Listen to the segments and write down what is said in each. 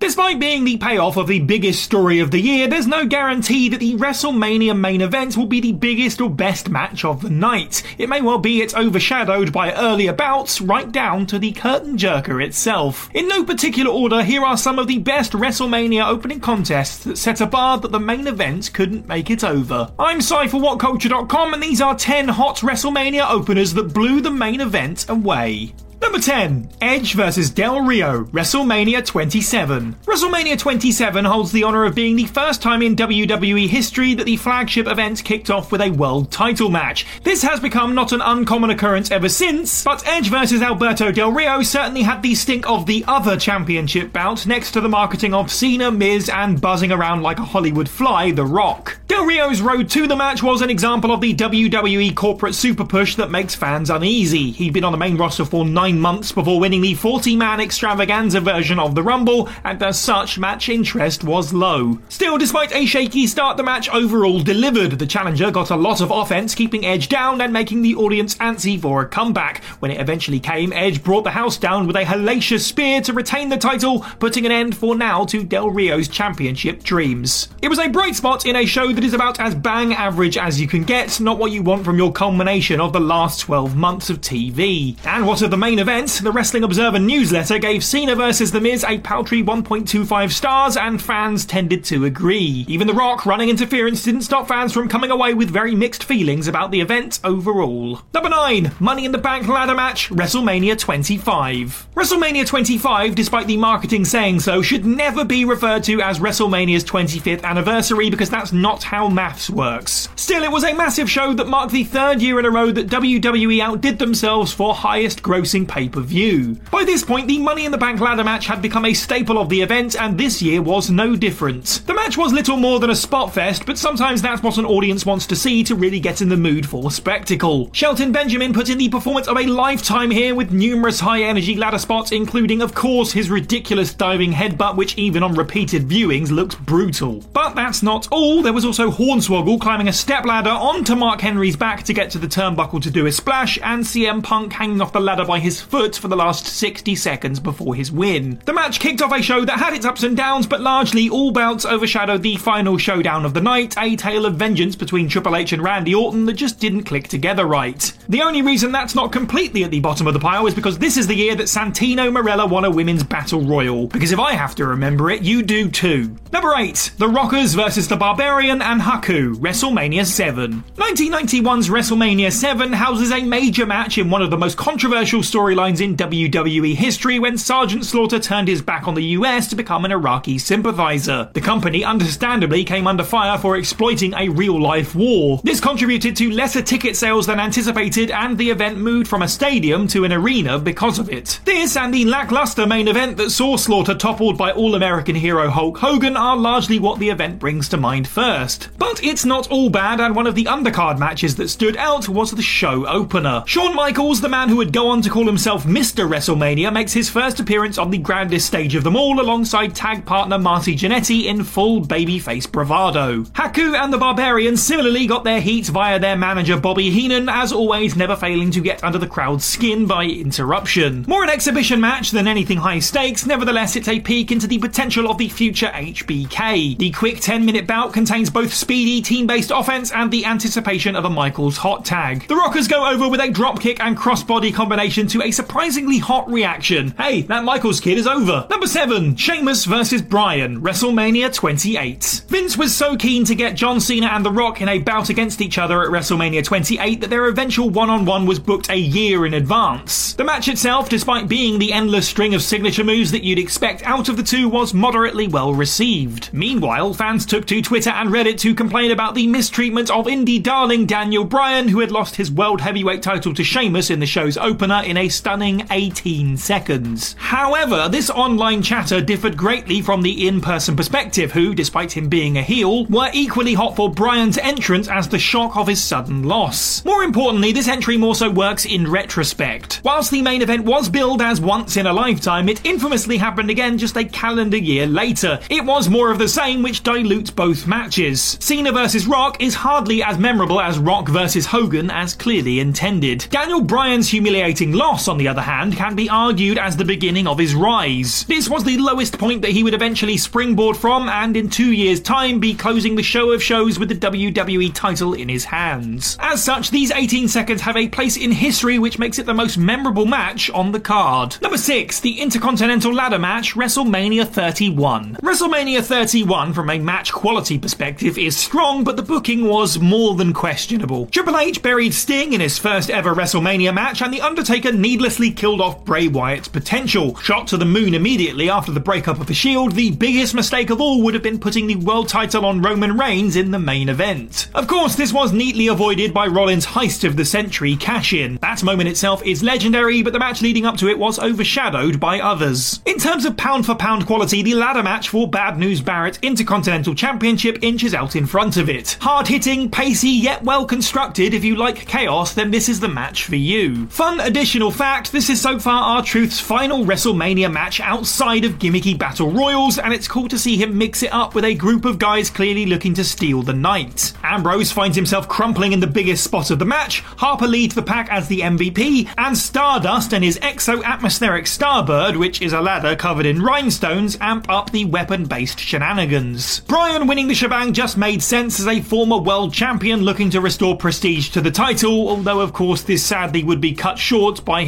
Despite being the payoff of the biggest story of the year, there's no guarantee that the WrestleMania main event will be the biggest or best match of the night. It may well be it's overshadowed by earlier bouts, right down to the curtain jerker itself. In no particular order, here are some of the best WrestleMania opening contests that set a bar that the main event couldn't make it over. I'm Psy for WhatCulture.com, and these are 10 hot WrestleMania openers that blew the main event away. Number 10, Edge vs. Del Rio, WrestleMania 27. WrestleMania 27 holds the honor of being the first time in WWE history that the flagship event kicked off with a world title match. This has become not an uncommon occurrence ever since, but Edge vs. Alberto Del Rio certainly had the stink of the other championship bout next to the marketing of Cena, Miz, and buzzing around like a Hollywood fly, The Rock. Del Rio's road to the match was an example of the WWE corporate super push that makes fans uneasy. He'd been on the main roster for nine nine months before winning the 40 man extravaganza version of the Rumble, and as such, match interest was low. Still, despite a shaky start, the match overall delivered. The challenger got a lot of offense, keeping Edge down and making the audience antsy for a comeback. When it eventually came, Edge brought the house down with a hellacious spear to retain the title, putting an end for now to Del Rio's championship dreams. It was a bright spot in a show that is about as bang average as you can get, not what you want from your culmination of the last 12 months of TV. And what of the main event, the Wrestling Observer newsletter gave Cena vs. The Miz a paltry 1.25 stars, and fans tended to agree. Even The Rock running interference didn't stop fans from coming away with very mixed feelings about the event overall. Number 9, Money in the Bank ladder match, WrestleMania 25. WrestleMania 25, despite the marketing saying so, should never be referred to as WrestleMania's 25th anniversary because that's not how maths works. Still, it was a massive show that marked the third year in a row that WWE outdid themselves for highest grossing pay per view. By this point, the Money in the Bank ladder match had become a staple of the event, and this year was no different. The match was little more than a spot fest, but sometimes that's what an audience wants to see to really get in the mood for spectacle. Shelton Benjamin put in the performance of a lifetime here with numerous high energy ladder spots, including, of course, his ridiculous diving headbutt, which even on repeated viewings looks brutal. But that's not all, there was also Hornswoggle climbing a step ladder onto Mark Henry's back to get to the turnbuckle to do a splash, and CM Punk hanging off the ladder by his foot for the last 60 seconds before his win. The match kicked off a show that had its ups and downs, but largely all bouts overshadowed the final showdown of the night, a tale of vengeance between Triple H and Randy Orton that just didn't click together right. The only reason that's not completely at the bottom of the pile is because this is the year that Santino Marella won a women's battle royal. Because if I have to remember it, you do too. Number 8, The Rockers versus the Barbarian and Haku, WrestleMania 7. 1991's WrestleMania 7 houses a major match in one of the most controversial storylines in WWE history when Sergeant Slaughter turned his back on the US to become an Iraqi sympathizer. The company understandably came under fire for exploiting a real life war. This contributed to lesser ticket sales than anticipated, and the event moved from a stadium to an arena because of it. This and the lackluster main event that saw Slaughter toppled by All American hero Hulk Hogan are largely what the event brings to mind first. first. But it's not all bad, and one of the undercard matches that stood out was the show opener. Shawn Michaels, the man who would go on to call himself Mr. WrestleMania, makes his first appearance on the grandest stage of them all alongside tag partner Marty Jannetty in full babyface bravado. Haku and the Barbarians similarly got their heat via their manager Bobby Heenan, as always never failing to get under the crowd's skin by interruption. More an exhibition match than anything high stakes, nevertheless it's a peek into the potential of the future HBK. The quick 10 minute bout contains both speedy team based offense and the anticipation of a Michaels hot tag. The Rockers go over with a dropkick and crossbody combination to a surprisingly hot reaction. Hey, that Michaels kid is over. Number 7, Sheamus versus Bryan, WrestleMania 28. Vince was so keen to get John Cena and The Rock in a bout against each other at WrestleMania 28 that their eventual one on one was booked a year in advance. The match itself, despite being the endless string of signature moves that you'd expect out of the two, was moderately well received. Meanwhile, fans took to Twitter and Reddit to complain about the mistreatment of indie darling Daniel Bryan, who had lost his World Heavyweight title to Sheamus in the show's opener in a stunning 18 seconds. However, this online chatter differed greatly from the in person perspective, who, despite him being a heel, were equally hot for Bryan's entrance as the shock of his sudden loss. More importantly, this entry more so works in retrospect. Whilst the main event was billed as once in a lifetime, it infamously happened again just a calendar year later. It was more of the same, which dilutes both matches. Cena vs. Rock is hardly as memorable as Rock vs. Hogan as clearly intended. Daniel Bryan's humiliating loss, on the other hand, can be argued as the beginning of his rise. This was the lowest point that he would eventually springboard from, and in two years' time be closing the show of shows with the WWE title in his hands. As such, these 18 seconds have a place in history which makes it the most memorable match on the card. Number 6, the Intercontinental Ladder Match, WrestleMania 31. WrestleMania 31, from a match quality perspective, is strong, but the booking was more than questionable. Triple H buried Sting in his first ever WrestleMania match, and The Undertaker needlessly killed off Bray Wyatt's potential. Shot to the moon immediately after the breakup of the Shield, the biggest mistake of all would have been putting the world title on Roman Reigns in the main event. Of course, this was neatly avoided by Rollins' heist of the century cash in. That moment itself is legendary, but the match leading up to it was overshadowed by others. In terms of pound for pound quality, the ladder match for Bad News Barrett Intercontinental Championship inches out in front of it. Hard hitting, pacey, yet well constructed. If you like chaos, then this is the match for you. Fun additional fact this is so far R-Truth's final WrestleMania match outside of gimmicky battle royals, and it's cool to see him mix it up with a group of guys clearly looking to steal the night. Ambrose finds himself crumpling in the biggest spot of the match, Harper leads the pack as the MVP, and Stardust and his exo atmospheric Starbird, which is a ladder covered in rhinestones, amp up the weapon based shenanigans. Bryan winning the shebang just made sense as a former world champion looking to restore prestige to the title, although, of course, this sadly would be cut short by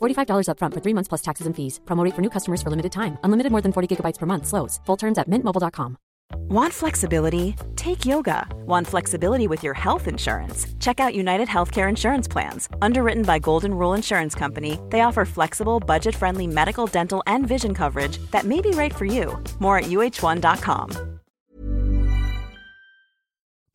$45 upfront for three months plus taxes and fees. Promote for new customers for limited time. Unlimited more than 40 gigabytes per month. Slows. Full terms at mintmobile.com. Want flexibility? Take yoga. Want flexibility with your health insurance? Check out United Healthcare Insurance Plans. Underwritten by Golden Rule Insurance Company, they offer flexible, budget friendly medical, dental, and vision coverage that may be right for you. More at uhone.com.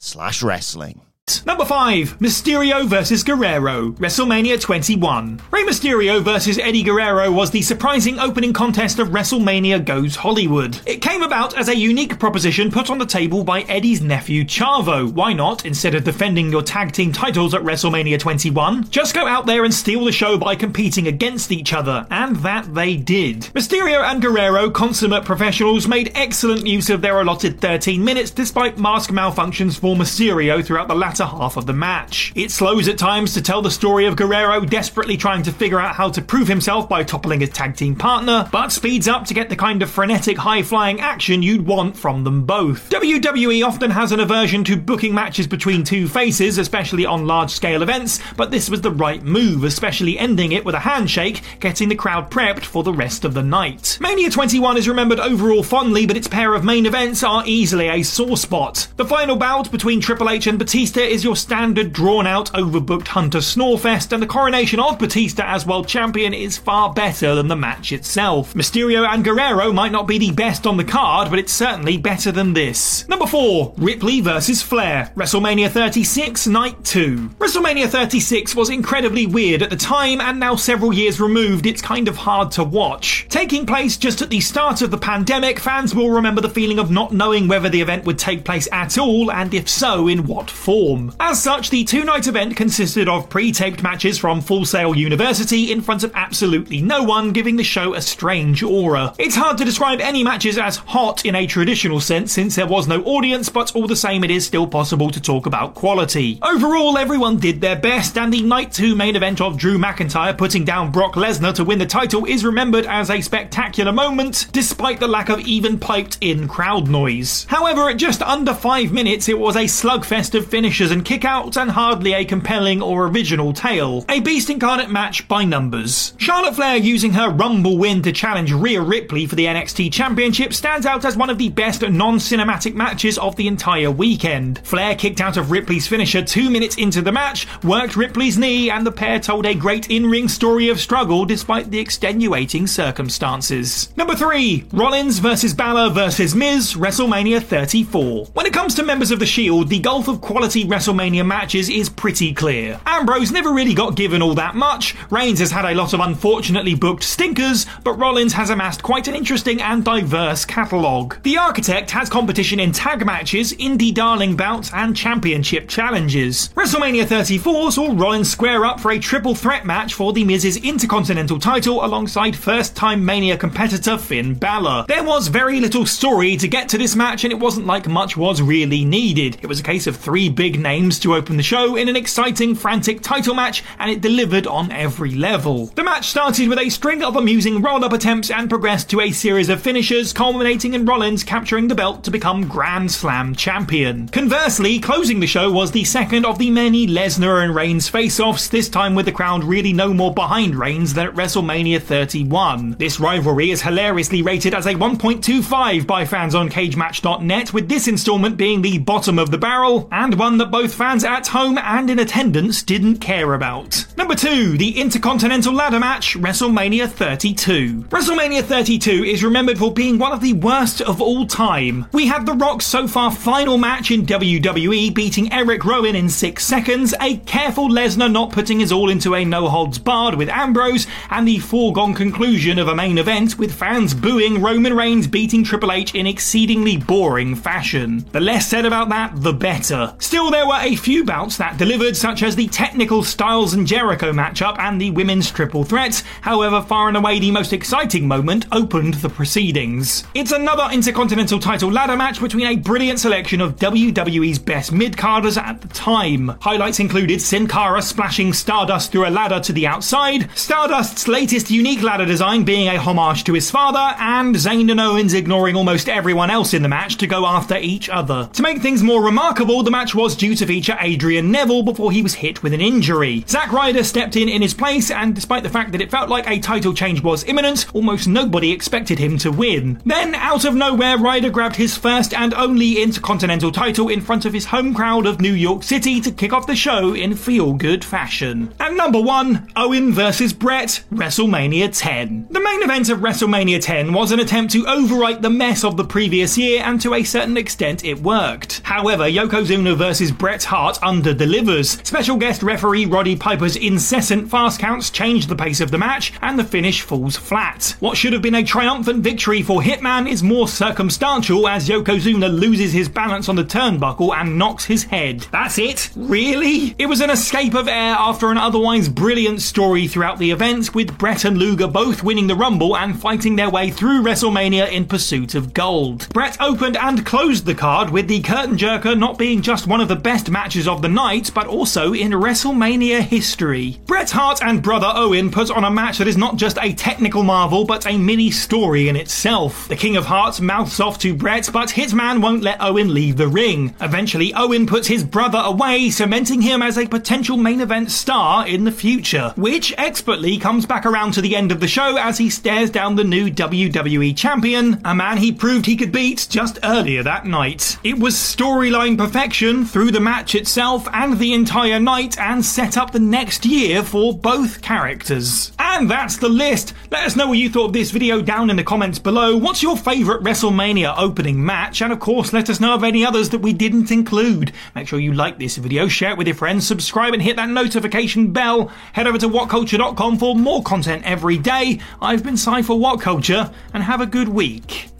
slash wrestling. Number 5, Mysterio vs. Guerrero, WrestleMania 21. Rey Mysterio vs. Eddie Guerrero was the surprising opening contest of WrestleMania Goes Hollywood. It came about as a unique proposition put on the table by Eddie's nephew Chavo. Why not, instead of defending your tag team titles at WrestleMania 21, just go out there and steal the show by competing against each other? And that they did. Mysterio and Guerrero, consummate professionals, made excellent use of their allotted 13 minutes despite mask malfunctions for Mysterio throughout the latter half of the match. It slows at times to tell the story of Guerrero desperately trying to figure out how to prove himself by toppling his tag team partner, but speeds up to get the kind of frenetic, high flying action you'd want from them both. WWE often has an aversion to booking matches between two faces, especially on large scale events, but this was the right move, especially ending it with a handshake, getting the crowd prepped for the rest of the night. Mania 21 is remembered overall fondly, but its pair of main events are easily a sore spot. The final bout between Triple H and Batista is your standard drawn out, overbooked Hunter Snorefest, and the coronation of Batista as world champion is far better than the match itself. Mysterio and Guerrero might not be the best on the card, but it's certainly better than this. Number 4 Ripley vs. Flair, WrestleMania 36, Night 2. WrestleMania 36 was incredibly weird at the time, and now several years removed, it's kind of hard to watch. Taking place just at the start of the pandemic, fans will remember the feeling of not knowing whether the event would take place at all, and if so, in what form. As such, the two night event consisted of pre taped matches from Full Sail University in front of absolutely no one, giving the show a strange aura. It's hard to describe any matches as hot in a traditional sense since there was no audience, but all the same, it is still possible to talk about quality. Overall, everyone did their best, and the night two main event of Drew McIntyre putting down Brock Lesnar to win the title is remembered as a spectacular moment, despite the lack of even piped in crowd noise. However, at just under five minutes, it was a slugfest of finishes and kickouts and hardly a compelling or original tale. A beast incarnate match by numbers. Charlotte Flair using her Rumble win to challenge Rhea Ripley for the NXT Championship stands out as one of the best non cinematic matches of the entire weekend. Flair kicked out of Ripley's finisher two minutes into the match, worked Ripley's knee, and the pair told a great in ring story of struggle despite the extenuating circumstances. Number 3 Rollins vs. Balor vs. Miz, WrestleMania 34. When it comes to members of the Shield, the gulf of quality WrestleMania matches is pretty clear. Ambrose never really got given all that much, Reigns has had a lot of unfortunately booked stinkers, but Rollins has amassed quite an interesting and diverse catalogue. The Architect has competition in tag matches, indie darling bouts, and championship challenges. WrestleMania 34 saw Rollins square up for a triple threat match for the Miz's Intercontinental title alongside first time Mania competitor Finn Balor. There was very little story to get to this match, and it wasn't like much was really needed. It was a case of three big names to open the show in an exciting, frantic title match, and it delivered on every level. The match started with a string of amusing roll up attempts and progressed to a series of finishes, culminating in Rollins capturing the belt to become Grand Slam champion. Conversely, closing the show was the second of the many Lesnar and Reigns face offs, this time with the crowd really no more behind Reigns than at WrestleMania 31. This rivalry is hilariously rated as a 1.25 by fans on CageMatch.net, with this installment being the bottom of the barrel, and one that both fans at home and in attendance didn't care about. Number 2, the Intercontinental Ladder Match, WrestleMania 32. WrestleMania 32 is remembered for being one of the worst of all time. We had The Rock's so far final match in WWE beating Erick Rowan in 6 seconds, a careful Lesnar not putting his all into a no holds barred with Ambrose, and the foregone conclusion of a main event with fans booing Roman Reigns beating Triple H in exceedingly boring fashion. The less said about that, the better. Still, there were a few bouts that delivered, such as the technical Styles and Jericho matchup and the women's triple threat. However, far and away the most exciting moment opened the proceedings. It's another Intercontinental title ladder match between a brilliant selection of WWE's best mid-carders at the time. Highlights included Sin Cara splashing Stardust through a ladder to the outside, Stardust's latest unique ladder design being a homage to his father, and Zayn and Owens ignoring almost everyone else in the match to go after each other. To make things more remarkable, the match was due to feature Adrian Neville before he was hit with an injury. Zack Ryder stepped in in his place, and despite the fact that it felt like a title change was imminent, almost nobody expected him to win. Then, out of nowhere, Ryder grabbed his first and only Intercontinental title in front of his home crowd of New York City to kick off the show in feel good fashion. And number one, Owen versus Bret, WrestleMania 10. The main event of WrestleMania 10 was an attempt to overwrite the mess of the previous year, and to a certain extent it worked. However, Yokozuna versus Bret Hart under delivers. Special guest referee Roddy Piper's incessant fast counts change the pace of the match, and the finish falls flat. What should have been a triumphant victory for Hitman is more circumstantial as Yokozuna loses his balance on the turnbuckle and knocks his head. That's it? Really? It was an escape of air after an otherwise brilliant story throughout the event, with Bret and Luger both winning the Rumble and fighting their way through WrestleMania in pursuit of gold. Bret opened and closed the card with the curtain jerker not being just one of the best matches of the night, but also in WrestleMania history. Bret Hart and brother Owen put on a match that is not just a technical marvel, but a mini story in itself. The King of Harts mouths off to Bret, but Hitman won't let Owen leave the ring. Eventually, Owen puts his brother away, cementing him as a potential main event star in the future, which expertly comes back around to the end of the show as he stares down the new WWE champion, a man he proved he could beat just earlier that night. It was storyline perfection through the match itself and the entire night and set up the next year for both characters. And that's the list. Let us know what you thought of this video down in the comments below. What's your favourite WrestleMania opening match? And of course, let us know of any others that we didn't include. Make sure you like this video, share it with your friends, subscribe and hit that notification bell. Head over to whatculture.com for more content every day. I've been Psy for What Culture, and have a good week.